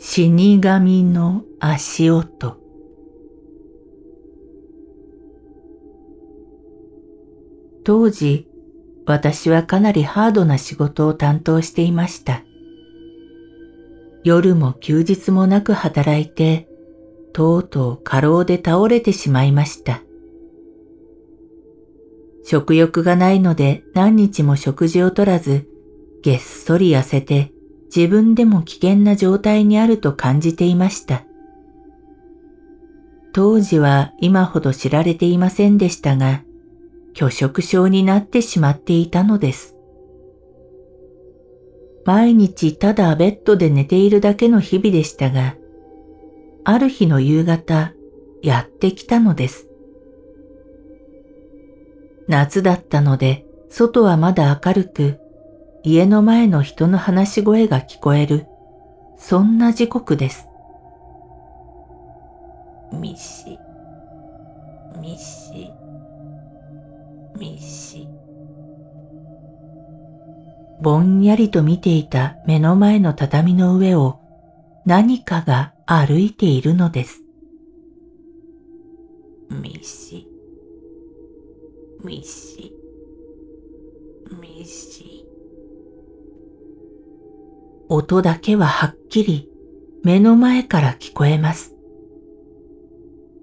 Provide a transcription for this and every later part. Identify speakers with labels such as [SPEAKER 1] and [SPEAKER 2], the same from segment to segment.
[SPEAKER 1] 死神の足音当時私はかなりハードな仕事を担当していました。夜も休日もなく働いて、とうとう過労で倒れてしまいました。食欲がないので何日も食事をとらず、げっそり痩せて自分でも危険な状態にあると感じていました。当時は今ほど知られていませんでしたが、拒食症になってしまっていたのです。毎日ただベッドで寝ているだけの日々でしたが、ある日の夕方、やってきたのです。夏だったので、外はまだ明るく、家の前の人の話し声が聞こえる、そんな時刻です。
[SPEAKER 2] ミシ、ミシ、ミシ。
[SPEAKER 1] ぼんやりと見ていた目の前の畳の上を何かが歩いているのです。
[SPEAKER 2] ミシ、ミシ、ミシ。
[SPEAKER 1] 音だけははっきり目の前から聞こえます。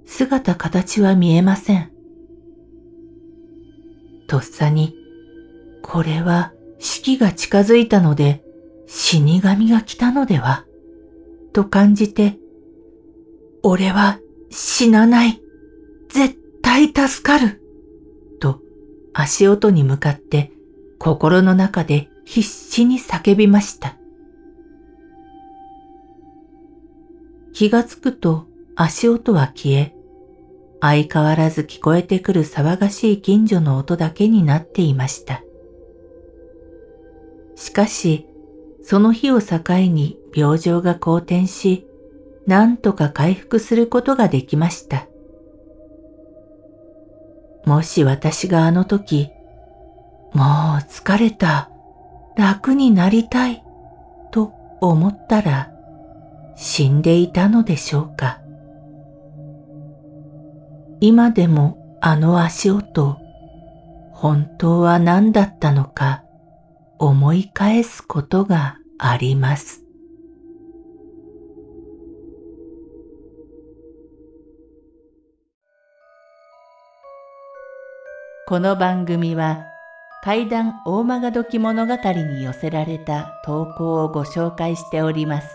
[SPEAKER 1] 姿形は見えません。とっさに、これは死期が近づいたので死神が来たのでは、と感じて、俺は死なない。絶対助かる。と足音に向かって心の中で必死に叫びました。気がつくと足音は消え、相変わらず聞こえてくる騒がしい近所の音だけになっていました。しかし、その日を境に病状が好転し、何とか回復することができました。もし私があの時、もう疲れた、楽になりたい、と思ったら、死んでいたのでしょうか今でもあの足音、本当は何だったのか思い返すことがあります。この番組は怪談大曲時物語に寄せられた投稿をご紹介しております。